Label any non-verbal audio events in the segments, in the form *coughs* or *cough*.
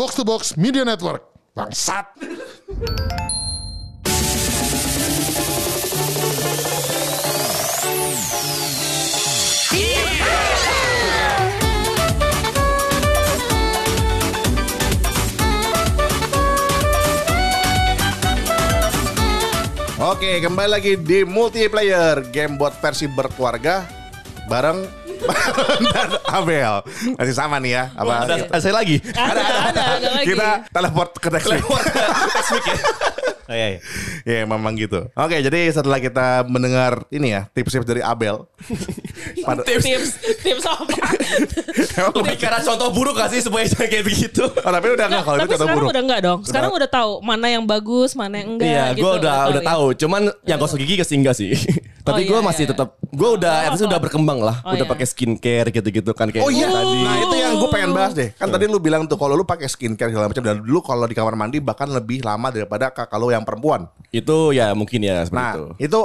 Box to Box Media Network. Bangsat. Oke, kembali lagi di multiplayer game buat versi berkeluarga bareng Abel. Masih sama nih ya. Apa? Ada, ada saya lagi. Ada, ada, ada, ada lagi. Kita teleport ke next week. Next week ya. *laughs* Oh, iya, iya. Ya memang gitu. Oke, jadi setelah kita mendengar ini ya tips-tips dari Abel. *laughs* pada, tips, tips apa? Lebih karena contoh buruk gak sih supaya kayak begitu? Oh, tapi udah nggak kalau itu Tapi kata sekarang buruk. udah enggak dong. Sekarang udah tahu mana yang bagus, mana yang enggak. Iya, gitu. gue udah udah ya. tahu. Cuman yang gosok gigi ke sini enggak sih. *laughs* Tapi Oh, gue iya, masih iya, tetap, gue udah, Oh, at least oh. udah berkembang lah. Oh, udah iya. pakai skincare gitu-gitu kan kayak Oh iya, tadi. nah itu yang gue pengen bahas deh. Kan tadi lu bilang tuh kalau lu pakai skincare segala macam dan dulu kalau di kamar mandi bahkan lebih lama daripada kakak lu yang perempuan. Itu ya mungkin ya seperti Nah, itu. itu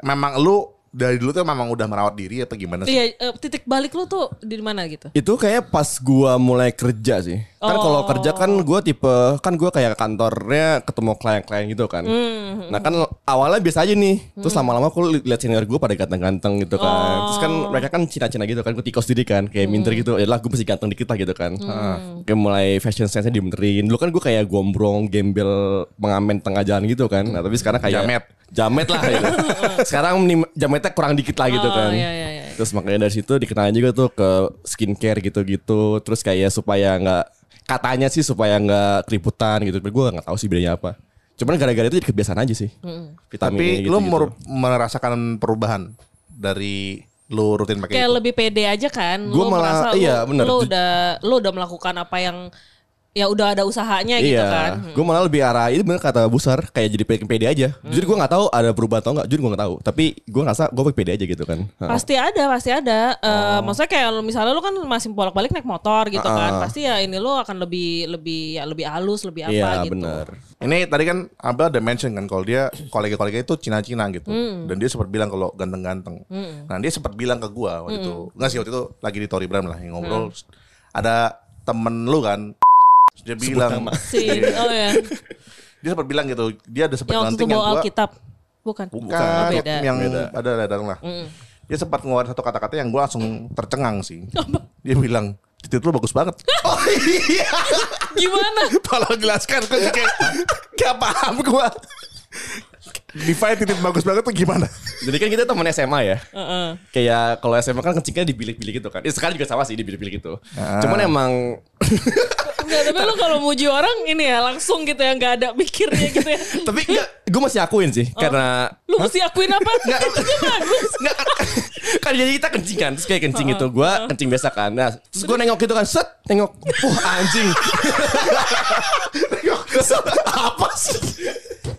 memang lu dari dulu tuh memang udah merawat diri atau gimana sih? Iya, eh, titik balik lu tuh di mana gitu? Itu kayak pas gua mulai kerja sih. Kan kalau Oh. kerja kan gua tipe kan gua kayak kantornya ketemu klien-klien gitu kan. Hmm, Nah kan awalnya biasa aja nih. Terus lama-lama aku li- lihat senior gua pada ganteng-ganteng gitu kan. Terus kan Oh. mereka kan Cina-Cina gitu kan. Gue tikos diri kan. Kayak Hmm. minder gitu. Ya lah gue masih ganteng dikit lah gitu kan. Kayak mulai fashion sense-nya dibenerin. Dulu kan gue kayak gombrong, gembel, pengamen tengah jalan gitu kan. Nah tapi sekarang kayak Jamet. Jamet lah gitu. *laughs* Sekarang jametnya kurang dikit lah gitu Oh, kan. iya, iya, iya. Terus makanya dari situ dikenalin juga tuh ke skincare gitu-gitu. Terus kayak supaya nggak katanya sih supaya nggak keriputan gitu. Gue nggak tahu sih bedanya apa. Cuman gara-gara itu jadi kebiasaan aja sih. Tapi Vitamin lu mer- merasakan perubahan dari lu rutin pakai Kayak itu. lebih pede aja kan. Gua Lu malah- merasa lu, iya, bener. Lu udah lu udah melakukan apa yang ya udah ada usahanya gitu kan. Iya, gue malah lebih arah itu bener kata Busar kayak jadi pede, pede aja. Jujur gue nggak tahu ada perubahan atau nggak. Jujur gue nggak tahu. Tapi gue ngerasa gue pede aja gitu kan. Ha. Pasti ada, pasti ada. Eh, Oh. Maksudnya kayak lu- misalnya lu kan masih bolak-balik naik motor gitu kan. Ah. Pasti ya ini lu akan lebih lebih ya lebih halus, lebih apa Iya gitu. benar. Ini tadi kan Abel ada mention kan kalau dia kolega-kolega itu Cina-Cina gitu. Hmm. Dan dia sempat bilang kalau ganteng-ganteng. Nah, dia sempat bilang ke gua waktu itu. Hmm. Enggak sih waktu itu lagi di Tori Bram lah yang ngobrol. Ada temen lu kan dia bilang Si oh ya. dia sempat bilang gitu. Dia ada sempat Yang waktu yang bawa gua Alkitab. Bukan. bukan, Oh, beda. yang Beda. ada ladang lah. Dia sempat ngeluarin satu kata-kata yang gua langsung tercengang sih. Dia bilang titik lu bagus banget. *laughs* Oh iya. Gimana? *laughs* Tolong jelaskan kok kayak gak paham gua. Define titik bagus banget tuh gimana? Jadi kan kita teman SMA ya. Heeh. Kayak kalau SMA kan kencingnya dibilik-bilik gitu kan. Ya, sekarang juga sama sih dibilik-bilik gitu. Cuman emang *laughs* Enggak, tapi lu kalau muji orang ini ya langsung gitu ya nggak ada mikirnya gitu ya. *laughs* tapi enggak, gue masih akuin sih karena Lu mesti akuin apa? Bagus. Enggak kan, kan jadi kita kencing kan Terus kayak kencing itu Gue kencing biasa kan. Nah terus gue nengok gitu kan Set Nengok Wah anjing. *laughs* Set, Apa sih?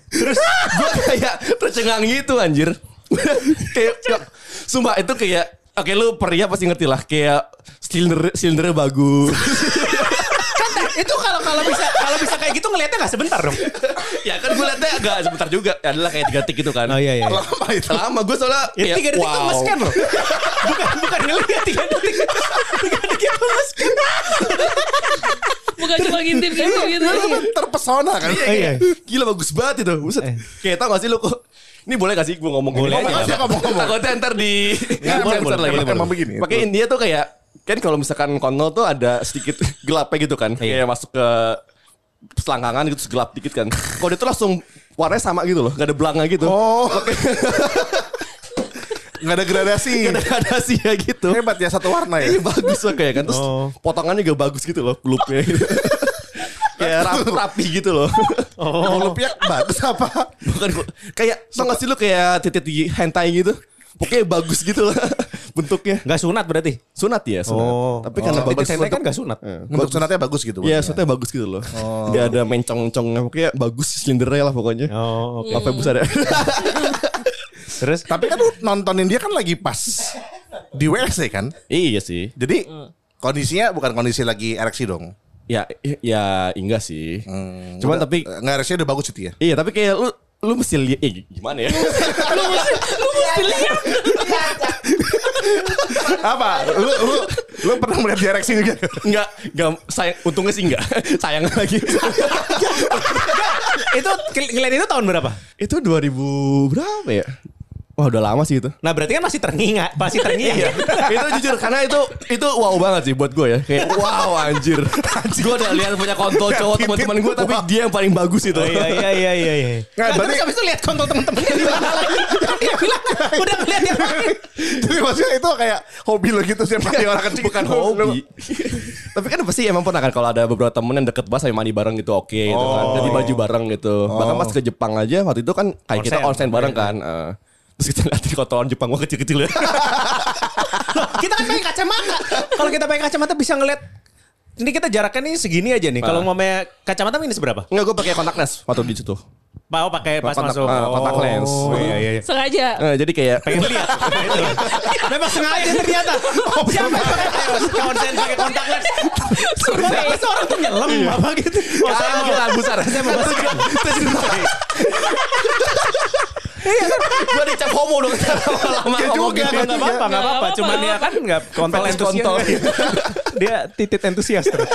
Terus gue kayak Tercengang gitu anjir. *laughs* Kayak kayak- Sumpah itu kayak Oke lu pria pasti ngerti lah Kayak Silinder Silindernya bagus itu kalau kalau bisa kalau bisa kayak gitu ngelihatnya nggak sebentar dong. *laughs* Ya kan gue liatnya agak sebentar juga Adalah kayak tiga detik gitu kan Oh iya iya. Lama itu. Lama gue soalnya Ya, tiga detik tuh wow. nge-scan loh. *laughs* Bukan bukan ngelihat tiga detik. Tiga detik itu nge-scan. Bukan cuma ngintip gitu gitu. Kan terpesona kan? Iya, Oh, iya. Gila bagus banget itu. Buset. Kayak tau gak sih lu kok ini boleh gak sih gue ngomong Boleh aja, Ngomong, ngomong. Takutnya ntar di Ya, boleh, boleh, lagi. Emang begini. Pakai India tuh kayak kan kalau misalkan kontol tuh ada sedikit *laughs* gelapnya gitu kan. Kayak masuk ke selangkangan gitu gelap dikit kan. Kalau dia tuh langsung warnanya sama gitu loh. Gak ada belanga gitu. Oh. *laughs* Nggak ada gradasi. Gak ada gradasi ya gitu. Hebat ya satu warna Iya ya. bagus lah kayak kan. Terus Oh. potongannya juga bagus gitu loh. Loopnya gitu. *laughs* kayak rapi, rapi gitu loh. Oh. Lupiak bagus apa? Bukan kayak tau gak sih lu kayak titik di hentai gitu? Pokoknya bagus gitu lah bentuknya. Nggak sunat berarti. Sunat ya, sunat. Oh. Tapi karena Oh. bagus hentai kan nggak sunat. Bentuk sunatnya bagus gitu. Iya, sunatnya bagus gitu loh. *laughs* Dia ada mencong-mencongnya pokoknya bagus silindernya lah pokoknya. Oh, oke. Apa besar ya? *laughs* Terus Tapi kan lu nontonin dia kan lagi pas di WC kan. iya sih. Jadi kondisinya bukan kondisi lagi ereksi dong. Ya ya enggak sih. Hmm, Cuman udah- tapi nggak ereksinya udah bagus itu ya. Iya tapi kayak lu lu mesti lihat eh, gimana ya? *laughs* lu mesti lu mesti lihat *laughs* Apa? Lu lu lu pernah melihat di ereksi juga? Enggak, enggak sayang untungnya sih enggak. *laughs* Sayang lagi. *laughs* itu ngeliat itu tahun berapa? itu 2000 berapa ya? Wah, udah lama sih itu. Nah berarti kan masih terngiang, masih terngiang. Iya, itu jujur karena itu itu wow banget sih buat gue ya. Kayak wow anjir. gue udah lihat punya kontol cowok teman-teman gue tapi dia yang paling bagus itu. Oh, iya iya iya iya. iya. Nggak, Nah, berarti- habis itu lihat kontol temen-temennya di mana lagi? Dia bilang udah ngeliat yang lain. Jadi maksudnya itu kayak hobi lo gitu sih pasti orang kecil Bukan gitu. hobi. Tapi kan pasti emang pernah kan kalau ada beberapa temen yang deket banget sampai mandi bareng gitu oke gitu kan. Oh. Ganti baju bareng gitu. Bahkan pas ke Jepang aja waktu itu kan kayak kita Onsen. onsen bareng kan. Terus kita liatin kotoran Jepang gua kecil-kecil ya. Kita kan pakai kacamata. Kalau kita pakai kacamata bisa ngeliat ini kita jaraknya nih segini aja nih. Kalau mau pakai kacamata minus berapa? Enggak gue pakai kontak lens waktu di situ. Mau pakai pas Kontak- masuk. ah, kontak lens. Oh iya iya. iya. sengaja Eh, jadi kayak Pengen lihat. Memang sengaja ternyata. Oh, siapa yang pakai konsen pakai kontak lens? Siapa seorang tuh nyelam apa gitu? Oh, saya mau kita besar. Saya mau besar. Gue dicap homo dong lama-lama Ya juga gini. nggak apa-apa nggak apa-apa cuman apa-apa. dia kan nggak kontol entusias kontol. dia titit entusias terus.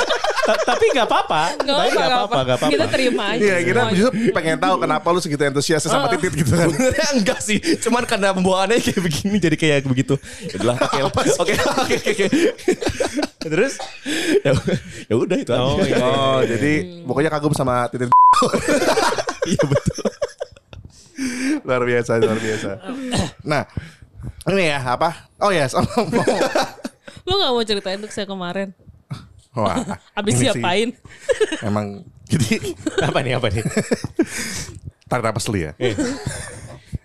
Tapi nggak apa-apa Nggak Tapi apa, nggak apa. nggak apa-apa Kita terima aja. Iya, kita justru pengen tahu kenapa lu segitu antusias sama titit gitu kan. Sebenarnya *laughs* enggak sih, cuman karena pembawaannya kayak begini jadi kayak begitu. Ya udahlah, oke oke oke terus Ya ya udah itu aja. Oh, iya. Oh, jadi pokoknya kagum sama titit. *laughs* Iya betul. Luar biasa, luar biasa. Nah, ini ya apa? Oh ya, *laughs* sama Lu gak mau ceritain untuk saya kemarin? Wah, *laughs* Abis ini sih siapain? Emang jadi *laughs* apa nih apa nih tarik napas dulu ya.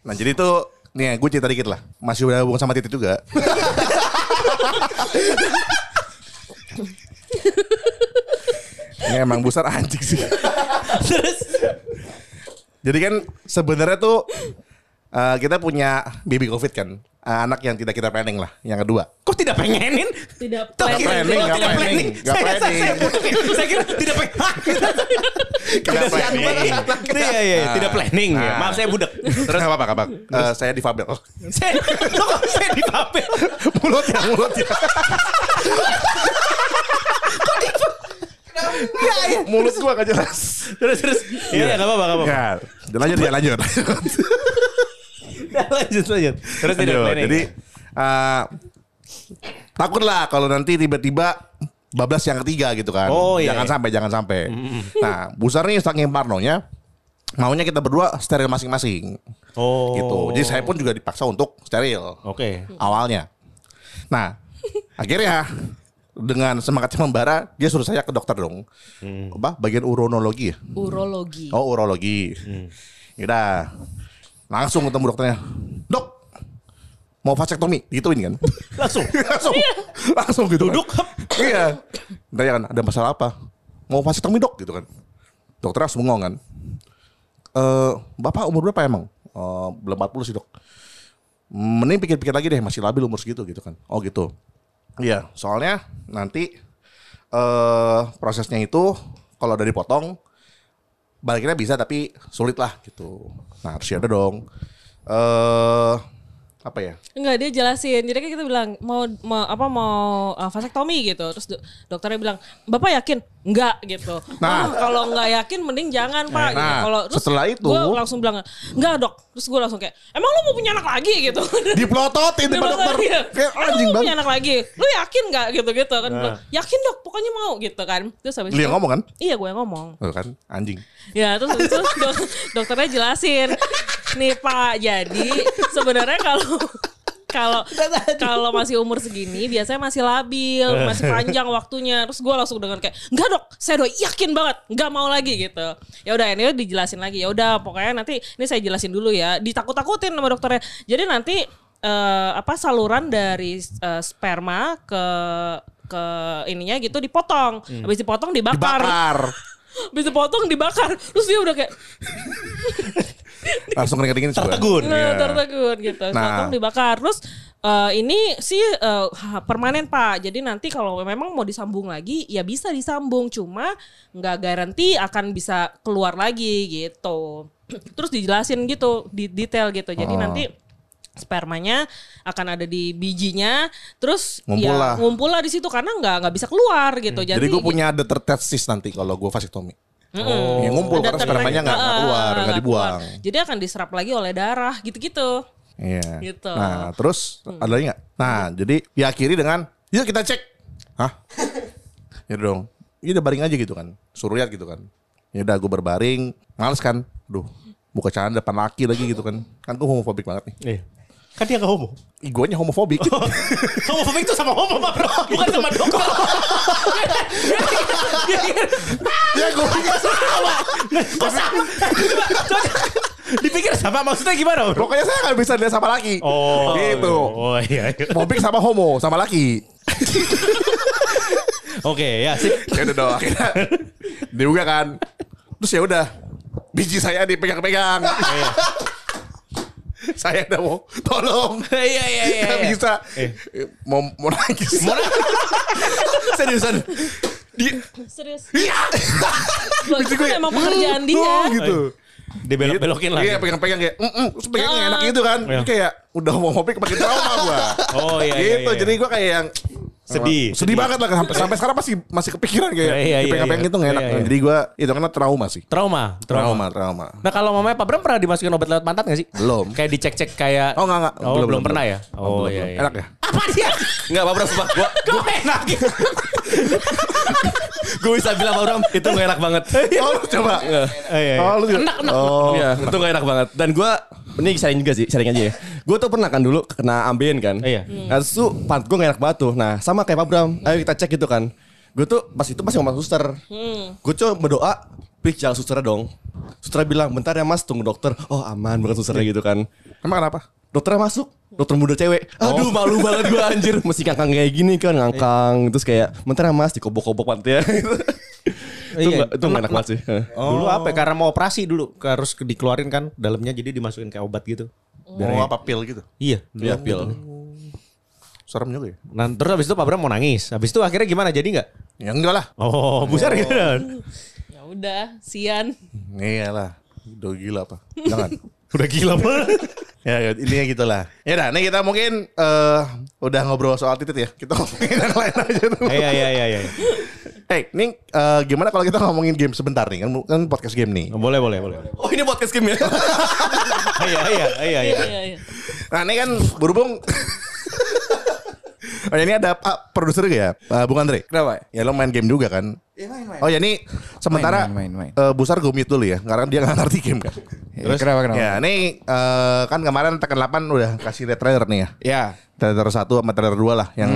Nah, jadi tuh nih gue cerita dikit lah. Masih udah hubungan sama titit juga. Ini emang besar anjing sih. terus Jadi kan sebenarnya tuh eh, kita punya baby covid kan. Eh, anak yang tidak kita planning lah. Yang kedua. kok tidak pengenin Tidak planning. planning, Oh, tidak planning, nggak Saya- saya- planning. saya- Saya kira tidak pengen. Tidak planning. *laughs* Iya iya iya, tidak planning. ya. Nah. Maaf saya budak. Terus nggak apa-apa. Eh, saya difabel. Saya *laughs* kok saya dipapel. *laughs* mulutnya, mulutnya. Iya iya. Mulut gua gak jelas. Terus terus. Iya enggak apa-apa enggak apa-apa. Ya, udah lanjut ya, lanjut. Lanjut lanjut. Terus Aduh, jadi eh, takut lah kalau nanti tiba-tiba bablas yang ketiga gitu kan. Oh, iya, Jangan iya. sampai, jangan sampai. Nah, Busar nih saking parnonya, maunya kita berdua steril masing-masing. Oh. Gitu. Jadi saya pun juga dipaksa untuk steril Oke. awalnya. Nah, akhirnya dengan semangatnya membara, dia suruh saya ke dokter dong. Apa? Bagian uronologi ya? Urologi. Oh, urologi. Yaudah. Langsung ketemu dokternya. Dok, mau vasektomi gituin kan? *laughs* Langsung. *laughs* langsung, langsung gitu. kan. Duduk, hep. Iya. Tanya kan, ada masalah apa? Mau vasektomi dok gitu kan? Dokter langsung bengong kan? Eh, bapak umur berapa emang? Eh, belum 40 sih dok. Mending pikir-pikir lagi deh, masih labil umur segitu gitu kan? Oh gitu. Iya, soalnya nanti eh prosesnya itu kalau udah dipotong baliknya bisa tapi sulit lah gitu. Nah harus ada dong. Eh apa ya? Enggak dia jelasin. Jadi kan kita bilang mau, mau apa mau uh, vasektomi gitu. Terus do- dokternya bilang, "Bapak yakin?" Enggak gitu. Nah. "Oh, kalau enggak yakin mending jangan, Pak." gitu. Nah, Kalau terus setelah itu- gua langsung bilang, "Enggak, Dok." Terus gue langsung kayak, "Emang lu mau punya anak lagi?" gitu. *laughs* Diplototin Dia sama bilang, dokter. iya. Kayak "Emang anjing lu banget. punya anak lagi? Lu yakin nggak gitu-gitu kan? Bilang, Yakin dok, pokoknya mau gitu kan. Terus habis Lu itu- ngomong kan? Iya gue yang ngomong. Tuh kan anjing. Ya terus habis itu *laughs* dok- dokternya jelasin nih Pak. Jadi sebenarnya kalau kalau kalau masih umur segini biasanya masih labil masih panjang waktunya. Terus gue langsung dengan kayak enggak dok. Saya udah yakin banget. Nggak mau lagi gitu. Ya udah ini dijelasin lagi. Ya udah pokoknya nanti ini saya jelasin dulu ya. Ditakut-takutin sama dokternya. Jadi nanti eh, apa saluran dari eh, sperma ke ke ininya gitu dipotong. Habis dipotong dibakar. Dibakar. *laughs* Habis dipotong dibakar. Terus dia udah kayak *laughs* Langsung kering-keringin juga. Tertegun. Nah Iya. tertegun gitu Nah. Potong dibakar Terus eh, ini sih eh, ha- permanen pak Jadi nanti kalau memang mau disambung lagi Ya bisa disambung Cuma nggak garansi akan bisa keluar lagi gitu *clears throat* terus dijelasin gitu di detail gitu. Jadi Oh. nanti spermanya akan ada di bijinya, terus Ngumpul lah. ya ngumpul lah di situ karena nggak nggak bisa keluar gitu. Jadi, Jadi gue punya ada tertesis nanti kalau gue vasektomi. Mm-mm. Ya, ngumpul Ada karena spermanya nggak Ah, keluar, nggak dibuang. keluar. Jadi akan diserap lagi oleh darah gitu-gitu. Iya. Gitu. Nah, terus ada lagi nggak? Nah, jadi diakhiri dengan, yuk kita cek. Hah? *laughs* ya dong. Ya udah baring aja gitu kan. Suruh lihat gitu kan. Ya udah gue berbaring, males kan. Duh, buka canda depan laki lagi gitu kan. Kan gue homofobik banget nih. Iya. Kan dia gak homo. Ih, guanya homofobik. *laughs* Homofobik itu sama homo, bro. *laughs* Bukan sama dokter. Ya gue pikir sama. Kok sama? Dipikir sama maksudnya gimana, bro? Pokoknya saya nggak bisa lihat sama laki. Oh, Gitu. Oh iya. iya. Fobik sama homo, sama laki. Oke, ya sip. ya udah dong akhirnya dia juga kan terus ya udah biji saya dipegang-pegang saya udah mau tolong *laughs* Iya, iya, iya. Nggak iya. bisa Eh. mau mau nangis *laughs* Seriusan. Di, Serius. iya Loh, *laughs* itu emang pekerjaan dia. Oh, gitu Dibelok-belokin lah. Iya pegang-pegang kayak mm -mm, Terus pegangnya Ah. enak gitu kan Iya. Kayak udah homofobik makin trauma gua Oh iya, iya, Gitu iya, iya. jadi gua kayak yang Sedih, Sedih sedih. banget lah sampai, sampai sekarang masih masih kepikiran kayak Iya, iya, iya, dipegang-pegang iya. gitu nggak enak Iya, iya. Jadi gua itu karena trauma sih Trauma, trauma. Trauma trauma Nah kalau mamanya Pak Bram pernah dimasukin obat lewat pantat gak sih? Belum. Kayak dicek-cek kayak Oh, nggak, nggak. Oh, Belum, belum, belum, pernah belum. ya? Oh, Oh, belum, iya, iya. Enak ya? Apa dia? Enggak apa-apa sumpah. Gua, *laughs* Kok enak gitu? *laughs* gue bisa bilang Pak Bram itu gak enak banget. *laughs* Oh coba. Oh juga Enak, enak. Oh Iya, itu gak enak banget. Dan gue ini sharing juga sih, sharing aja ya. Gue tuh pernah kan dulu kena ambeien kan. Iya. Nah, terus tuh pantat gue gak enak banget tuh. Nah, sama kayak Pak Bram, ayo kita cek gitu kan. Gue tuh pas itu masih ngomong suster. Gue coba berdoa, please jangan susternya dong. Susternya bilang, bentar ya mas, tunggu dokter. Oh aman, bukan susternya gitu kan. Emang kenapa? Dokternya masuk, dokter muda cewek. Aduh malu banget gue anjir. Mesti ngangkang kayak gini kan, ngangkang. Terus kayak, bentar ya mas, dikobok-kobok pantatnya. *laughs* itu Iya, itu gak enak banget sih. *laughs* Dulu apa ya? Karena mau operasi dulu harus ke- dikeluarin kan dalamnya jadi dimasukin kayak obat gitu. Oh apa pil gitu? Iya. Iya, pil. Serem juga ya? Nah, terus habis itu Pak Bram mau nangis. Habis itu akhirnya gimana? Jadi nggak? Ya enggak lah Oh, besar *laughs* gitu. Ya udah, sian. Iya lah Udah gila apa Jangan *laughs* Udah gila banget. *laughs* Ya, ya intinya gitu lah Ya udah nih kita mungkin eh Udah ngobrol soal titit ya Kita ngomongin yang lain aja tuh Iya, iya, iya, iya. Hey, nih eh, gimana kalau kita ngomongin game sebentar nih kan, kan podcast game nih. Boleh, boleh, boleh. Oh ini podcast game ya? *laughs* Iya, iya, iya, iya. Iya, iya. Nah ini kan berhubung Oh ya ini ada Pak produser ya, Pak Bung Andre. Kenapa? Ya lo main game juga kan? Ya main main. Oh ya ini sementara Main, main, main, main. eh, Busar gue mute dulu ya, karena dia nggak ngerti game kan. Ya, kenapa kenapa? Ya ini eh, kan kemarin Tekken 8 udah kasih lihat trailer nih ya. Ya. Trailer satu sama trailer dua lah, yang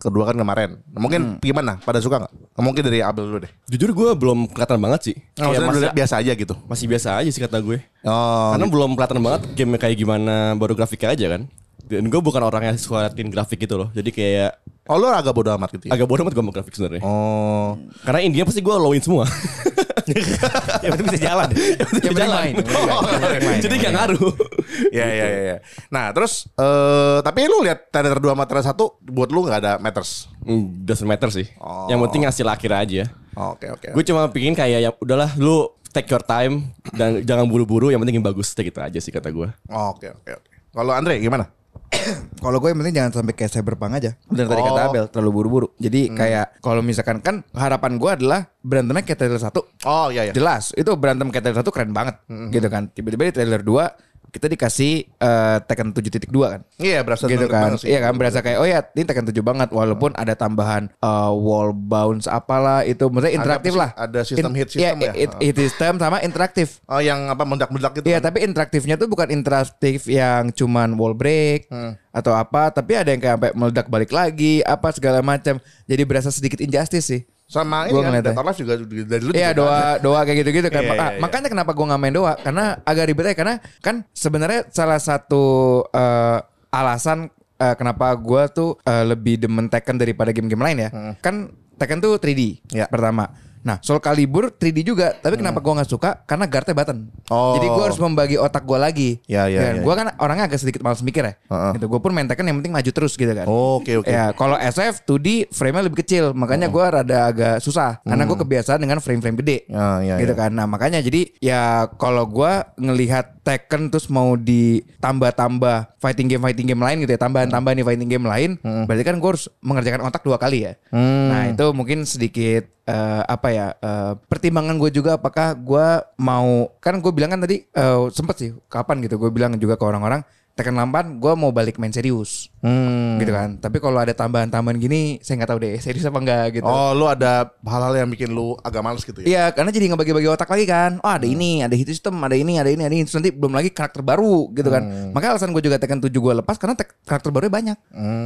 kedua kan kemarin. Mungkin gimana? Pada suka nggak? Mungkin dari Abel dulu deh. Jujur gue belum kelihatan banget sih. Oh, lu masih, biasa aja gitu. masih biasa aja sih kata gue. Oh, Karena belum kelihatan banget game kayak gimana, baru grafiknya aja kan. Dan gue bukan orang yang suka liatin grafik gitu loh. Jadi kayak oh lu agak bodo amat gitu ya? agak bodoh amat gue sama grafik sebenarnya. Oh, Karena intinya pasti gue lowin semua. *laughs* Yang penting bisa jalan. *laughs* Main. *laughs* yang penting main, yang penting main. Jadi gak ngaruh. ya ya ya. ya. Nah terus, eh tapi lu lihat trailer dua sama trailer satu, buat lu nggak ada matters. Hmm, Doesn't matter sih. Oh. Yang penting hasil akhir aja. Oke oke. Gue cuma pingin kayak ya udahlah lu take your time dan jangan buru-buru yang penting yang bagus gitu aja sih kata gue. Oke oke oke. Kalau Andre gimana? *coughs* Kalau gue yang penting jangan sampai kayak cyberpunk aja. Benar tadi Oh. kata Abel terlalu buru-buru. Jadi kayak kalau misalkan kan harapan gue adalah berantemnya kayak trailer satu. Oh iya iya. Jelas itu berantem kayak trailer satu keren banget gitu kan. Tiba-tiba di trailer 2 kita dikasih eh, Tekken 7.2 kan. Iya berasa gitu kan. sih. Iya kan berasa kayak oh ya ini Tekken 7 banget walaupun ada tambahan eh, wall bounce apalah itu maksudnya interaktif lah. ada sistem hit iya, system ya? hit- hit system sama interaktif. Oh yang apa meledak-meledak gitu? Iya, kan? tapi interaktifnya tuh bukan interaktif yang cuman wall break Hmm. atau apa, tapi ada yang kayak sampai meledak balik lagi, apa segala macam. Jadi berasa sedikit injustice sih. Sama ini Gua kan ngeliatnya. Dead or Alive juga dari dulu. Iya juga doa ada. doa kayak gitu-gitu kan. Iya, Maka- iya, iya. Makanya kenapa gua nggak main doa? Karena agak ribet aja karena kan sebenarnya salah satu eh, alasan eh, kenapa gua tuh eh, lebih demen Tekken daripada game-game lain ya. Kan Tekken tuh 3D Iya. pertama. Nah, Soul Calibur 3D juga, tapi kenapa gua nggak suka? Karena guardnya button. Oh. Jadi gua harus membagi otak gua lagi. Ya, ya, Dan ya. Gua kan orangnya agak sedikit malas mikir ya. Heeh. Gitu. Gua pun main Tekken yang penting maju terus gitu kan. Oh, Oke oke. Ya, kalau SF 2D frame-nya lebih kecil, makanya gua rada agak susah karena gua kebiasaan dengan frame-frame gede. Ya, ya, gitu ya. kan. Nah, makanya jadi ya kalau gua ngelihat Tekken terus mau ditambah-tambah fighting game fighting game lain gitu ya, tambahan-tambahan nih fighting game lain, berarti kan gua harus mengerjakan otak dua kali ya. Nah, itu mungkin sedikit eh, apa ya eh, pertimbangan gue juga apakah gua mau kan gue bilang kan tadi eh, sempet sih kapan gitu gue bilang juga ke orang-orang Tekken 8 gue mau balik main serius Hmm. gitu kan. Tapi kalau ada tambahan-tambahan gini, saya nggak tahu deh serius apa enggak gitu. Oh, lu ada hal-hal yang bikin lu agak males gitu ya? Iya, karena jadi ngebagi-bagi otak lagi kan. Oh ada ini, ada hit system, ada ini, ada ini, ada ini. Terus nanti belum lagi karakter baru gitu kan. Makanya alasan gue juga Tekken 7 gue lepas karena tek- karakter barunya banyak.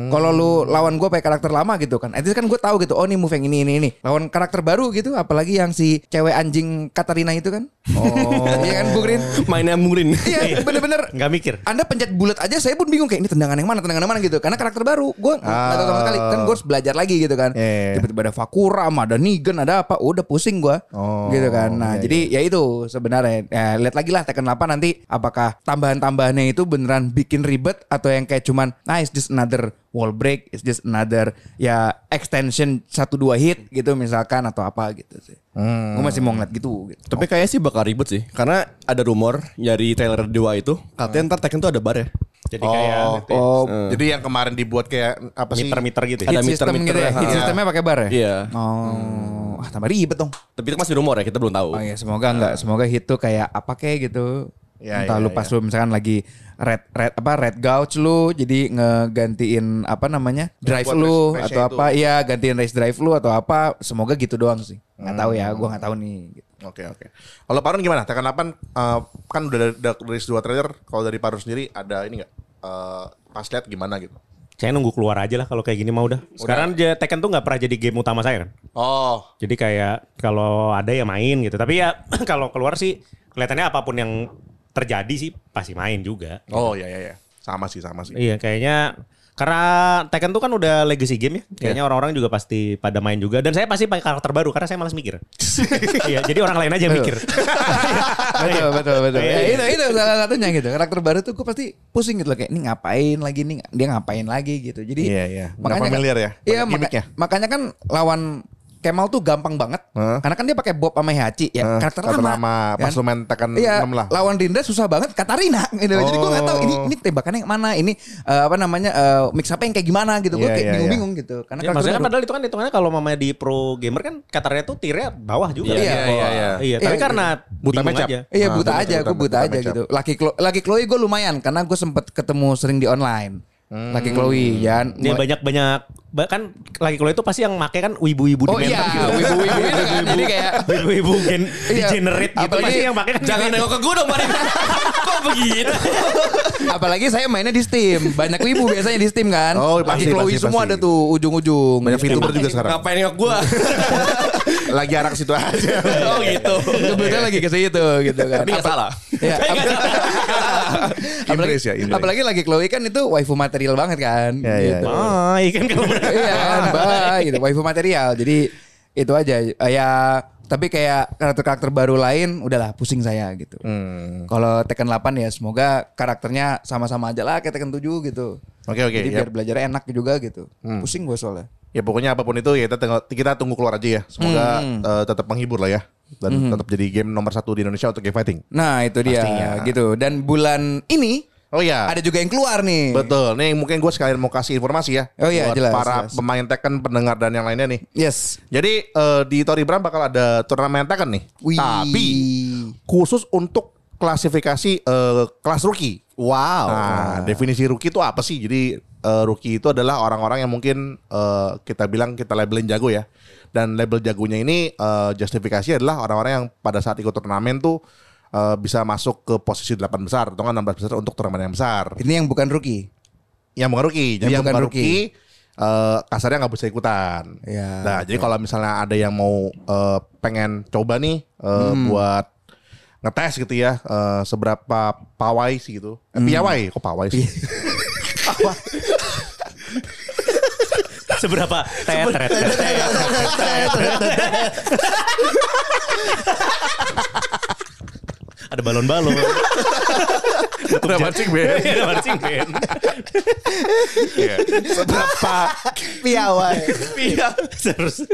Kalau lu lawan gue pakai karakter lama gitu kan. Itu kan gue tahu gitu. Oh ini move yang ini, ini, ini. Lawan karakter baru gitu. Apalagi yang si cewek anjing Katarina itu kan. Oh. *laughs* Iya kan, Bung Rin? Mainnya murin. Iya, bener-bener. Nggak mikir. Anda pencet bulat aja saya pun bingung kayak ini tendangan yang mana tendangan yang mana? gitu. Karena karakter baru gue nggak tahu sama sekali. Kan gue harus belajar lagi gitu kan. Iya. tiba-tiba ada Fakuram ada Nigen ada apa udah pusing gue Oh, gitu kan. Nah iya, jadi ya itu sebenarnya. Ya, lihat lagi lah Tekken 8 nanti apakah tambahan-tambahannya itu beneran bikin ribet atau yang kayak cuman nah it's just another wall break it's just another ya extension satu dua hit gitu misalkan atau apa gitu sih gue masih mau ngeliat gitu, gitu. Tapi kayaknya sih bakal ribet sih. Karena ada rumor dari trailer 2 itu. Katanya ntar Tekken tuh ada bar ya. Jadi kayak gitu ya. oh Jadi yang kemarin dibuat kayak apa sih? meter-meter gitu ya. Ada meter-meter gitu ya ya. hit systemnya pakai bar ya Iya. Oh, ah tambah ribet dong. Tapi itu masih rumor ya, kita belum tahu. Oh iya, semoga enggak, semoga hit tuh kayak apa kayak gitu. Ya, Entah ya, lu pas lu misalkan lagi red red apa red gouge lu jadi ngegantiin apa namanya? drive buat lu race- atau race-nya apa iya gantiin race drive lu atau apa. Semoga gitu doang sih. Nggak tahu ya, gua nggak tahu nih gitu. Oke oke. Kalau Parun gimana? Tekken 8 eh, kan udah ada udah rilis dua trailer. Kalau dari Parun sendiri ada ini nggak? Eh, pas lihat gimana gitu? Saya nunggu keluar aja lah kalau kayak gini mah udah. Sekarang aja Tekken tuh nggak pernah jadi game utama saya kan. Oh, Jadi kayak kalau ada ya main gitu. Tapi ya *clears throat* kalau keluar sih kelihatannya apa pun yang terjadi sih pasti main juga. oh ya ya ya. Sama sih sama sih. Iya kayaknya karena Tekken tuh kan udah legacy game ya. Kayaknya orang-orang juga pasti pada main juga. Dan saya pasti pakai karakter baru karena saya malas mikir. *laughs* iya, jadi orang lain aja yang mikir. *laughs* betul betul betul. Iya, Ya, iya. itu itu salah satunya gitu. Karakter baru tuh gue pasti pusing gitu loh kayak ini ngapain lagi nih dia ngapain lagi gitu. Jadi Iya, iya. Nggak familiar ya? Iya maka- makanya kan lawan Kemal tuh gampang banget. Hah? Karena kan dia pakai Bob sama Heihachi ya. Eh, karakter lama. lama. Pas lu main Tekken Iya, 6 lah. lawan Dinda susah banget Katarina gitu. Jadi gue gak tahu ini Oh. ini tembakannya yang mana, ini eh, apa namanya eh, mix up yang kayak gimana gitu. Gue Iya, kayak iya, bingung-bingung gitu. Karena Ya, maksudnya kan padahal itu kan hitungannya kalau mamanya di pro gamer kan Katarnya tuh tiernya bawah juga. Iya, iya, Bawah. iya, iya. Iya, tapi Iya, karena Buta aja. Iya Nah, buta aja, buta- gue buta buta aja gitu. Laki Chloe, laki Chloe gue lumayan karena gue sempet ketemu sering di online. Laki Chloe ya. Dia banyak-banyak kan lagi kalau itu pasti yang make kan wibu-wibu Oh di iya, mental gitu. *laughs* wibu-wibu kan. Jadi kayak wibu-wibu gen Iya. degenerate gitu Apalagi- pasti yang pakai kan Jangan gitu. nengok ke gue dong, Mari. *laughs* Kok begitu? *laughs* apalagi saya mainnya di Steam. Banyak wibu biasanya di Steam kan. Oh, Laki pasti, Chloe pasti, semua pasti. ada tuh ujung-ujung. Banyak VTuber juga sekarang. Ngapain nengok gue? Lagi arak situ aja. *laughs* oh gitu. Kebetulan lagi ke situ gitu kan. Tapi Apa- salah. *laughs* Ya, apalagi, ya, apalagi lagi Chloe kan itu waifu material banget kan. Ya, ya, gitu. Baik kan kalau iya kan, bye gitu. Waifu material. Jadi itu aja. Ya tapi kayak karakter-karakter baru lain udahlah pusing saya gitu. Hmm. Kalau Tekken 8 ya semoga karakternya sama-sama aja lah kayak Tekken 7 gitu. Oke oke. Jadi ya. biar belajarnya enak juga gitu. Pusing gue soalnya. Ya pokoknya apa pun itu ya kita tengok, kita tunggu keluar aja ya. Semoga eh, tetap menghibur lah ya dan tetap jadi game nomor satu di Indonesia untuk game fighting. Nah itu dia Pastinya. gitu. Dan bulan ini Oh ya. ada juga yang keluar nih. Betul. Nih mungkin gue sekalian mau kasih informasi ya. Oh iya, buat jelas, para jelas. pemain Tekken, pendengar dan yang lainnya nih. Yes. Jadi eh, di Tori Bram bakal ada turnamen Tekken nih. Wih. Tapi khusus untuk klasifikasi eh, kelas rookie. Wow. Nah, definisi rookie itu apa sih? Jadi eh, rookie itu adalah orang-orang yang mungkin eh, kita bilang kita labelin jago ya. Dan label jagonya ini eh, justifikasi adalah orang-orang yang pada saat ikut turnamen tuh eh, bisa masuk ke posisi 8 besar atau kan 16 besar untuk turnamen yang besar. Ini yang bukan rookie. Yang bukan rookie. Jadi Yang yang, bukan rookie. rookie, eh, kasarnya nggak bisa ikutan. Ya, nah, jadi kalau misalnya ada yang mau eh, pengen coba nih eh, Hmm. buat ngetes gitu ya eh, seberapa pawai sih gitu. Hmm. Eh, piawai, kok pawai sih? Seberapa tetret. Ada balon-balon. *laughs* Udah mancing Ben. Ada *laughs* mancing Ben. Iya. Seberapa Piawai. Iya. Terus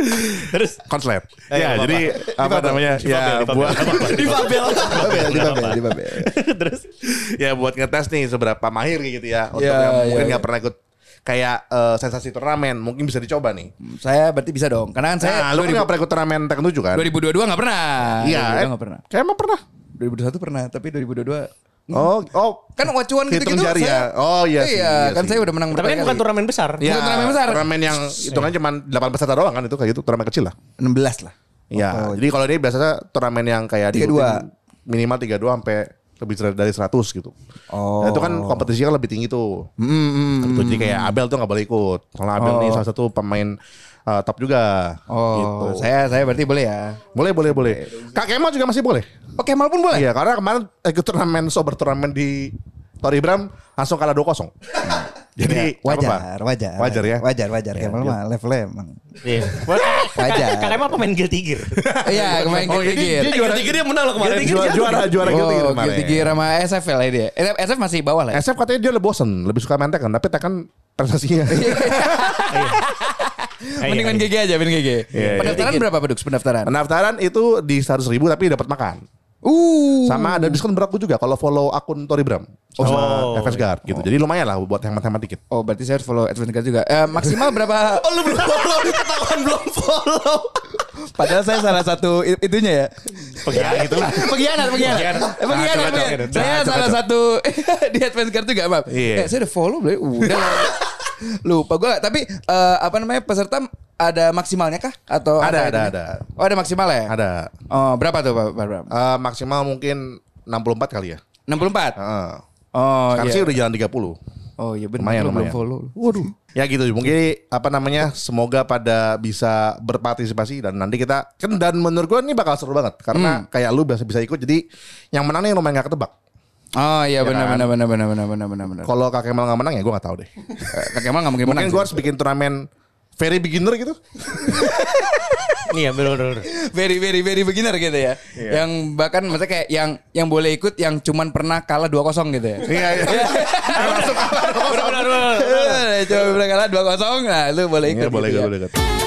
terus konslet. Eh, Ya, jadi apa namanya? Di Ya buat Di Babel. Di Babel, di Babel. Terus ya buat ngetes nih seberapa mahir gitu ya untuk Ya, yang ya, mungkin nggak pernah ikut kayak eh, sensasi turnamen mungkin bisa dicoba nih. Saya berarti bisa dong. Karena kan saya Nah, lu kan nggak pernah ikut turnamen Tekken 7 kan? 2022 nggak pernah. Iya, 2022 eh, nggak pernah. Kayak emang pernah. 2021 pernah, tapi 2022 Oh, oh, kan wacuan gitu-gitu. jari saya- ya. Oh, iya sih, Iya, iya kan sih. saya udah menang tapi kan bukan turnamen besar. ya, turnamen besar. Turnamen yang hitungannya cuma 8 peserta doang kan itu kayak gitu, turnamen kecil lah. 16 lah. Iya. Oh, jadi kalau ini biasanya turnamen yang kayak 32. diikutin minimal 32 sampai lebih dari 100 gitu. Oh. Nah, itu kan kompetisinya kan lebih tinggi tuh. Hmm, hmm, Gitu. Jadi kayak Abel tuh nggak boleh ikut. Soalnya Abel Oh. nih salah satu pemain uh, top juga. Oh, gitu. saya saya berarti boleh ya. Boleh, boleh, boleh. Kak Kemal juga masih boleh. Oh, Kemal pun boleh. Iya, karena kemarin ikut turnamen sober turnamen di Tori Bram langsung kalah 2-0. Jadi Ya, wajar, apa-apa. wajar, Wajar ya. Wajar, wajar. Kemal mah levelnya emang. Iya. Wajar. *laughs* Kakak emang pemain Guilty Gear. Iya, kemarin Oh, Guilty Gear. dia juara Tiga dia menang loh kemarin. juara juara juara Oh, gitu kemarin. Guilty Gear sama SFL ya dia. Eh, SF masih bawah lah. ya? SF katanya dia lebih bosen, lebih suka main Tekken, tapi Tekken prestasinya. *laughs* Mending main GG aja, main GG. Iya, Pendaftaran berapa Pedux pendaftaran? Pendaftaran itu di 100 ribu tapi dapat makan. Uh. Sama ada diskon berlaku juga kalau follow akun Tori Bram. Oh, sama Oh. FS Guard gitu. Jadi lumayan lah buat hemat-hemat dikit. Oh, berarti saya harus follow Advent Guard juga. Eh, maksimal berapa? *laughs* Oh lu belum follow, ketahuan belum follow. Padahal saya salah satu itunya ya. Pengkhianat gitu lah. Pengkhianat, pengkhianat. Pengkhianat. Saya Nah, coba, salah coba. satu *laughs* di Advance Guard juga, maaf. Iya. Eh, saya udah follow belum? Udah. Lupa gue, tapi eh, apa namanya peserta ada maksimalnya kah? Atau Ada, ada, itunya? ada. Oh, ada maksimal ya? Ada Oh, berapa tuh, Pak Bram? eh, maksimal mungkin 64 kali ya. 64. Heeh. Oh, Sekarang iya. sih udah jalan 30. Oh, iya benar. Lumayan, belum lumayan. follow. Waduh. Ya gitu. Mungkin apa namanya? Semoga pada bisa berpartisipasi dan nanti kita kan dan menurut gua ini bakal seru banget karena kayak lu bisa bisa ikut. Jadi yang menang yang lumayan gak ketebak. Oh, iya benar kan? benar benar benar benar benar benar. Kalau Kak Kemal nggak menang ya gua nggak tahu deh. Eh, Kak Kemal nggak mungkin menang. Mungkin gua harus bikin turnamen very beginner gitu. *laughs* Iya benar benar. very very very beginner gitu ya. Yang bahkan maksudnya kayak yang yang boleh ikut yang cuman pernah kalah 2-0 gitu ya. Iya, iya. Benar benar benar. Cuma pernah kalah 2-0. Nah, lu boleh ikut. Iya, boleh, ya. boleh, boleh.